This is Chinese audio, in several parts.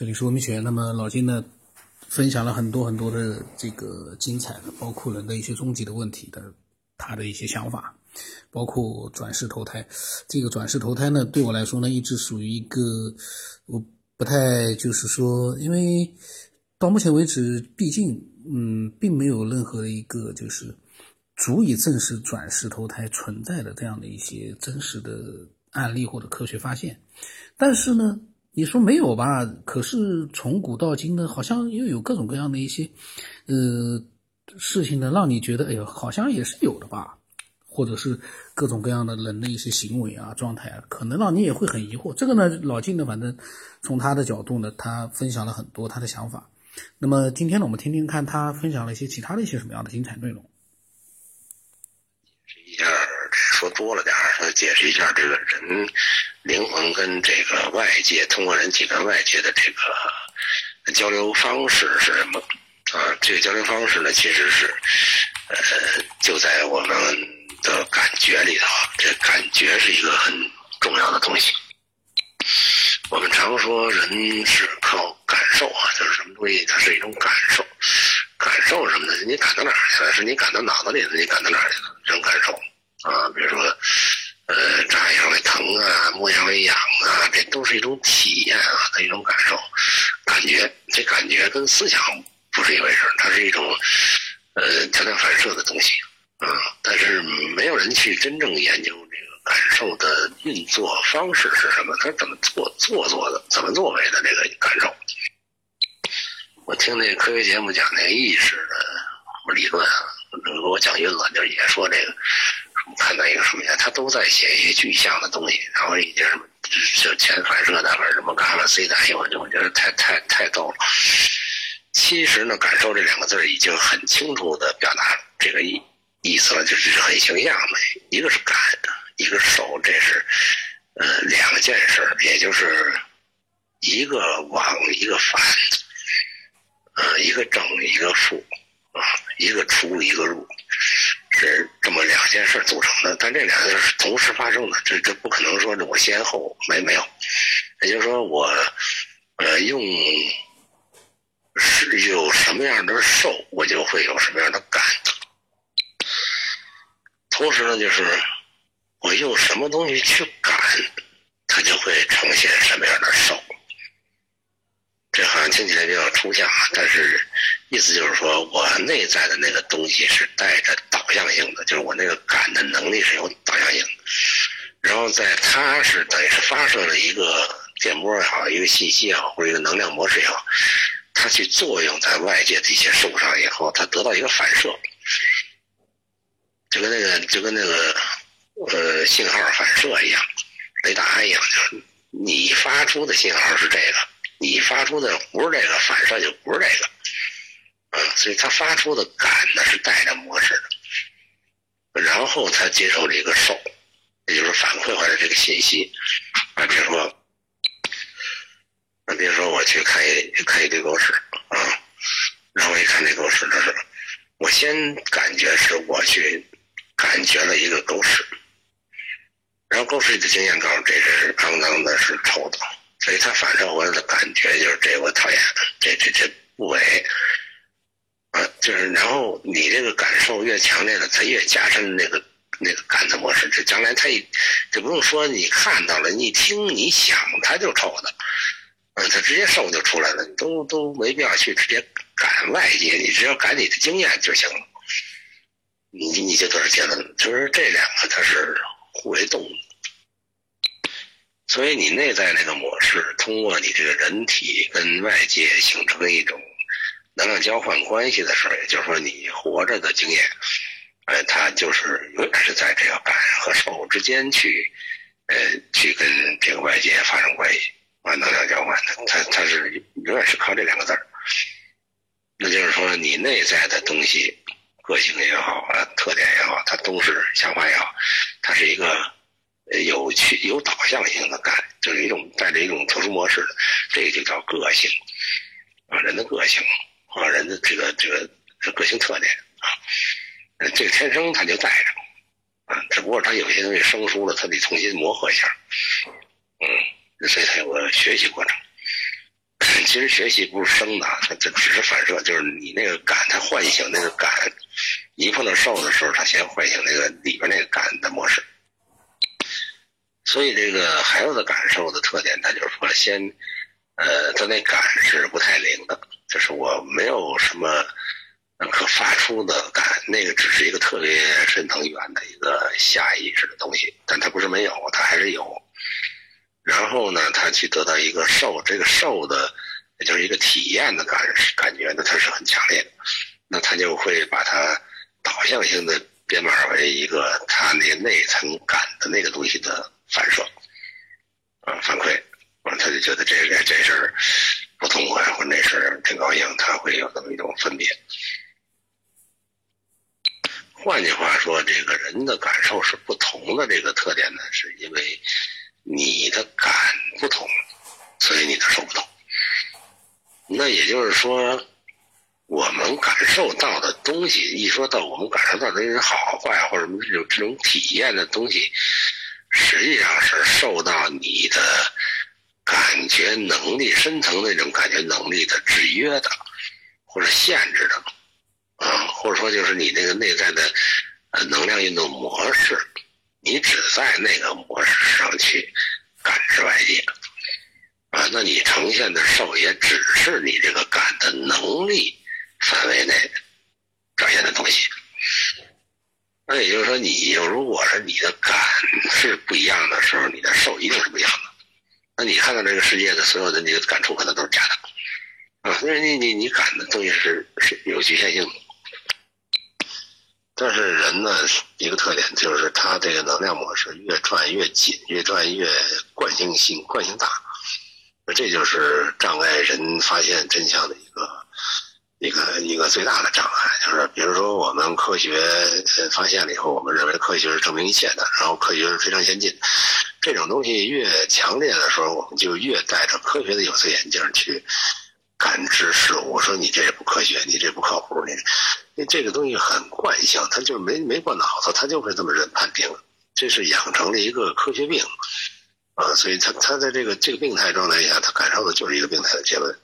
这里是文明学。那么老金呢，分享了很多很多的这个精彩的，包括人的一些终极的问题的，他的一些想法，包括转世投胎。这个转世投胎呢，对我来说呢，一直属于一个我不太就是说，因为到目前为止，毕竟嗯，并没有任何的一个就是足以证实转世投胎存在的这样的一些真实的案例或者科学发现。但是呢。你说没有吧？可是从古到今呢，好像又有各种各样的一些，呃，事情呢，让你觉得，哎呦，好像也是有的吧？或者是各种各样的人的一些行为啊、状态啊，可能让你也会很疑惑。这个呢，老金呢，反正从他的角度呢，他分享了很多他的想法。那么今天呢，我们听听看他分享了一些其他的一些什么样的精彩内容。解释一下说多了点儿，解释一下这个人。灵魂跟这个外界，通过人体跟外界的这个交流方式是什么？啊，这个交流方式呢，其实是，呃，就在我们的感觉里头。这感觉是一个很重要的东西。我们常说人是靠感受啊，就是什么东西，它是一种感受。感受什么呢？你感到哪儿去了？是你感到脑子里的？你感到哪儿去了？这种感受啊，比如说。呃，扎一下会疼啊，摸一下会痒啊，这都是一种体验啊，的一种感受、感觉。这感觉跟思想不是一回事它是一种呃条件反射的东西啊。但是没有人去真正研究这个感受的运作方式是什么，它怎么做做作的，怎么作为的这个感受。我听那科学节目讲那个意识的理论啊，给我讲晕了，就也说这个。看到一个什么呀？他都在写一些具象的东西，然后一些什么就前反射的，或者什么伽马、西塔，我就我觉得太太太逗了。其实呢，感受这两个字已经很清楚的表达这个意意思了，就是很形象的。一个是感，一个是受，这是呃两件事，也就是一个往一个反，呃一个正一个负啊，一个出一个入。是这么两件事组成的，但这两件事是同时发生的，这这不可能说是我先后没没有，也就是说我，呃，用是有什么样的受，我就会有什么样的感。同时呢，就是我用什么东西去感，它就会呈现什么样的受。这好像听起来比较抽象，但是意思就是说我内在的那个东西是带着导向性的，就是我那个感的能力是有导向性的。然后在它是等于是发射了一个电波也好，一个信息也好，或者一个能量模式也好，它去作用在外界的一些事物上以后，它得到一个反射，就跟那个就跟那个呃信号反射一样，雷达一样，就是你发出的信号是这个。你发出的不是这个反射，就不是这个，嗯，所以它发出的感呢是带着模式的，然后它接受这个受，也就是反馈回来这个信息，啊，比如说，那比如说我去看一看一堆狗屎啊，然后我一看这狗屎，这是我先感觉是我去感觉了一个狗屎，然后狗屎的经验告诉这是肮脏的，是臭的。所以他反射回来的感觉就是这我讨厌，这这这不为，就是然后你这个感受越强烈的，他越加深那个那个感的模式。这将来他一就不用说你看到了，你听你想，他就臭的，嗯，他直接受就出来了，你都都没必要去直接感外界，你只要感你的经验就行了，你你就得是结论，就是这两个它是互为动的。所以你内在那个模式，通过你这个人体跟外界形成一种能量交换关系的时候，也就是说你活着的经验，呃，它就是永远是在这个感和受之间去，呃，去跟这个外界发生关系，啊，能量交换的，它它是永远是靠这两个字儿。那就是说你内在的东西，个性也好啊，特点也好，它都是想法也好，它是一个。有去有导向性的感，就是一种带着一种特殊模式的，这个就叫个性啊，人的个性啊，人的这个这个是个性特点啊，这个天生他就带着啊，只不过他有些东西生疏了，他得重新磨合一下，嗯，所以才有个学习过程。其实学习不是生的，它这只是反射，就是你那个感，它唤醒那个感，一碰到受的时候，它先唤醒那个里边那个感的模式。所以这个孩子的感受的特点，他就是说，先，呃，他那感是不太灵的，就是我没有什么可发出的感，那个只是一个特别深层远的一个下意识的东西，但它不是没有，它还是有。然后呢，他去得到一个受，这个受的，也就是一个体验的感感觉呢，它是很强烈的。那他就会把它导向性的编码为一个他那内层感的那个东西的反射，啊，反馈，啊，他就觉得这这这事儿不痛快，或那事儿挺高兴，他会有这么一种分别。换句话说，这个人的感受是不同的，这个特点呢，是因为。你的感不同，所以你的受不同。那也就是说，我们感受到的东西，一说到我们感受到的是好坏或者什么这种这种体验的东西，实际上是受到你的感觉能力、深层那种感觉能力的制约的，或者限制的，啊，或者说就是你那个内在的呃能量运动模式。你只在那个模式上去感知外界，啊，那你呈现的受也只是你这个感的能力范围内表现的东西。那也就是说，你如果是你的感是不一样的时候，你的受一定是不一样的。那你看到这个世界的所有的你的感触可能都是假的，啊，因为你你你感的东西是是有局限性的。但是人呢，一个特点就是他这个能量模式越转越紧，越转越惯性性惯性大，那这就是障碍人发现真相的一个一个一个最大的障碍。就是比如说，我们科学发现了以后，我们认为科学是证明一切的，然后科学是非常先进。这种东西越强烈的时候，我们就越戴着科学的有色眼镜去。感知事物，我说你这也不科学，你这不靠谱，你，你这个东西很惯性，他就没没过脑子，他就会这么认判定，这是养成了一个科学病，啊，所以他他在这个这个病态状态下，他感受的就是一个病态的结论，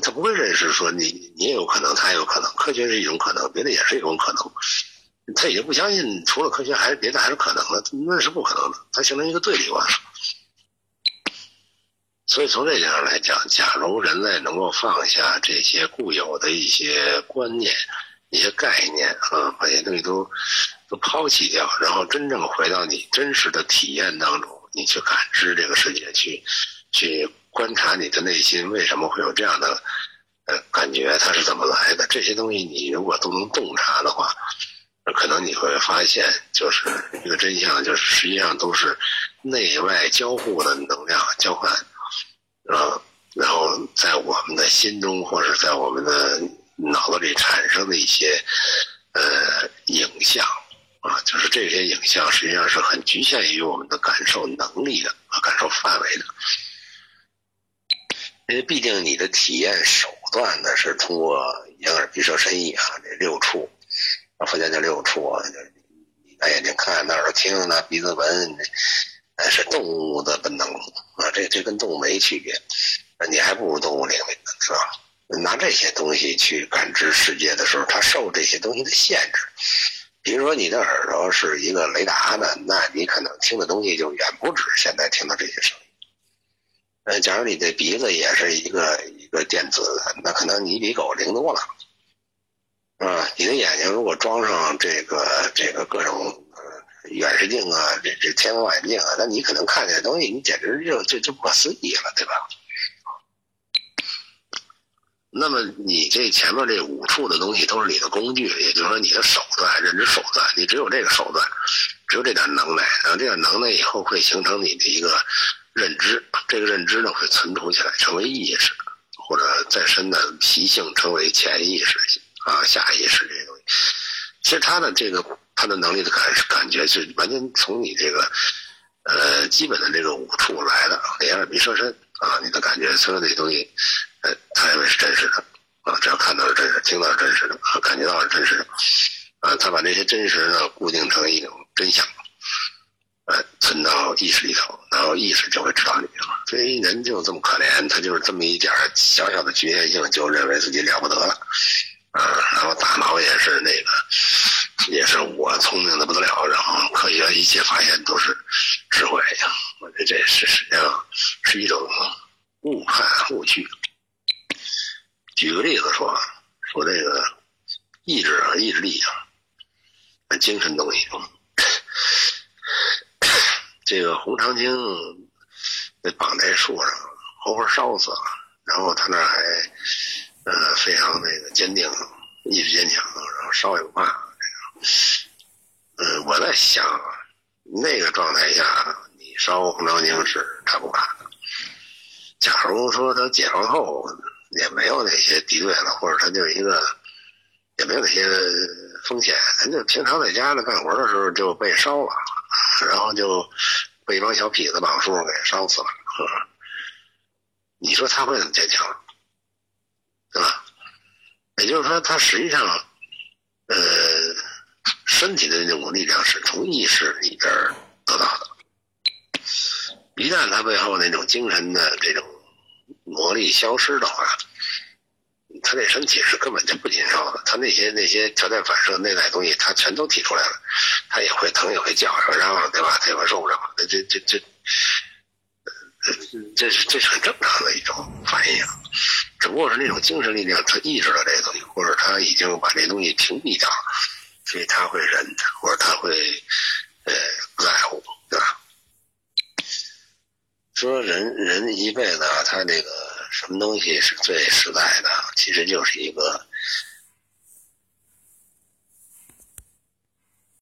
他不会认识说你你也有可能，他也有可能，科学是一种可能，别的也是一种可能，他已经不相信除了科学还是别的还是可能的，那是不可能的，它形成一个对立关系。所以从这点上来讲，假如人类能够放下这些固有的一些观念、一些概念啊，把这些东西都都抛弃掉，然后真正回到你真实的体验当中，你去感知这个世界，去去观察你的内心为什么会有这样的呃感觉，它是怎么来的？这些东西你如果都能洞察的话，可能你会发现，就是一个真相，就是实际上都是内外交互的能量交换。啊，然后在我们的心中，或者在我们的脑子里产生的一些呃影像啊，就是这些影像实际上是很局限于我们的感受能力的和感受范围的，因为毕竟你的体验手段呢是通过眼耳鼻舌身意啊这六处，啊佛家叫六处啊，就是你拿眼睛看，拿耳朵听，拿鼻子闻。那，是动物的本能啊，这这跟动物没区别，你还不如动物灵敏呢，是吧？拿这些东西去感知世界的时候，它受这些东西的限制。比如说，你的耳朵是一个雷达的，那你可能听的东西就远不止现在听到这些声音。呃，假如你的鼻子也是一个一个电子的，那可能你比狗灵多了，啊，你的眼睛如果装上这个这个各种。远视镜啊，这这天文望远镜啊，那你可能看见的东西，你简直就就就不可思议了，对吧？那么你这前面这五处的东西都是你的工具，也就是说你的手段、认知手段，你只有这个手段，只有这点能耐，然后这点能耐以后会形成你的一个认知，这个认知呢会存储起来成为意识，或者再深的习性成为潜意识啊、下意识这些东西。其实他的这个。他的能力的感感觉是完全从你这个，呃，基本的这个五处来的，眼耳鼻舌身啊，你的感觉所有这些东西，呃，他认为是真实的啊，只要看到是真实的，听到是真实的，啊，感觉到是真实的，啊，他把这些真实呢固定成一种真相，呃 存到意识里头，然后意识就会指导你了。所以人就这么可怜，他就是这么一点小小的局限性，就认为自己了不得了，啊，然后大脑也是那个，也是我聪明的不得了，然后科学一切发现都是智慧。我觉得这是实际上是一种误判误区。举个例子说，说这个意志啊，意志力啊，精神东西。这个红长青被绑在树上，活活烧死了。然后他那还呃非常那个坚定，意志坚强，然后烧也不怕。嗯，我在想，那个状态下，你烧红长青是他不怕的。假如说他解放后也没有那些敌对了，或者他就一个也没有那些风险，他就平常在家呢干活的时候就被烧了。然后就被一帮小痞子绑树给烧死了，呵你说他会怎么坚强，对吧？也就是说，他实际上，呃，身体的那种力量是从意识里边得到的。一旦他背后那种精神的这种魔力消失的话，他那身体是根本就不紧张的，他那些那些条件反射内在东西，他全都提出来了，他也会疼也会叫，然后对吧？他也会受不了，这这这这，这是这是很正常的一种反应，只不过是那种精神力量他抑制了这个东西，或者他已经把这东西屏蔽掉了，所以他会忍，或者他会呃不在乎，对吧？说人人一辈子啊，他这个。什么东西是最实在的？其实就是一个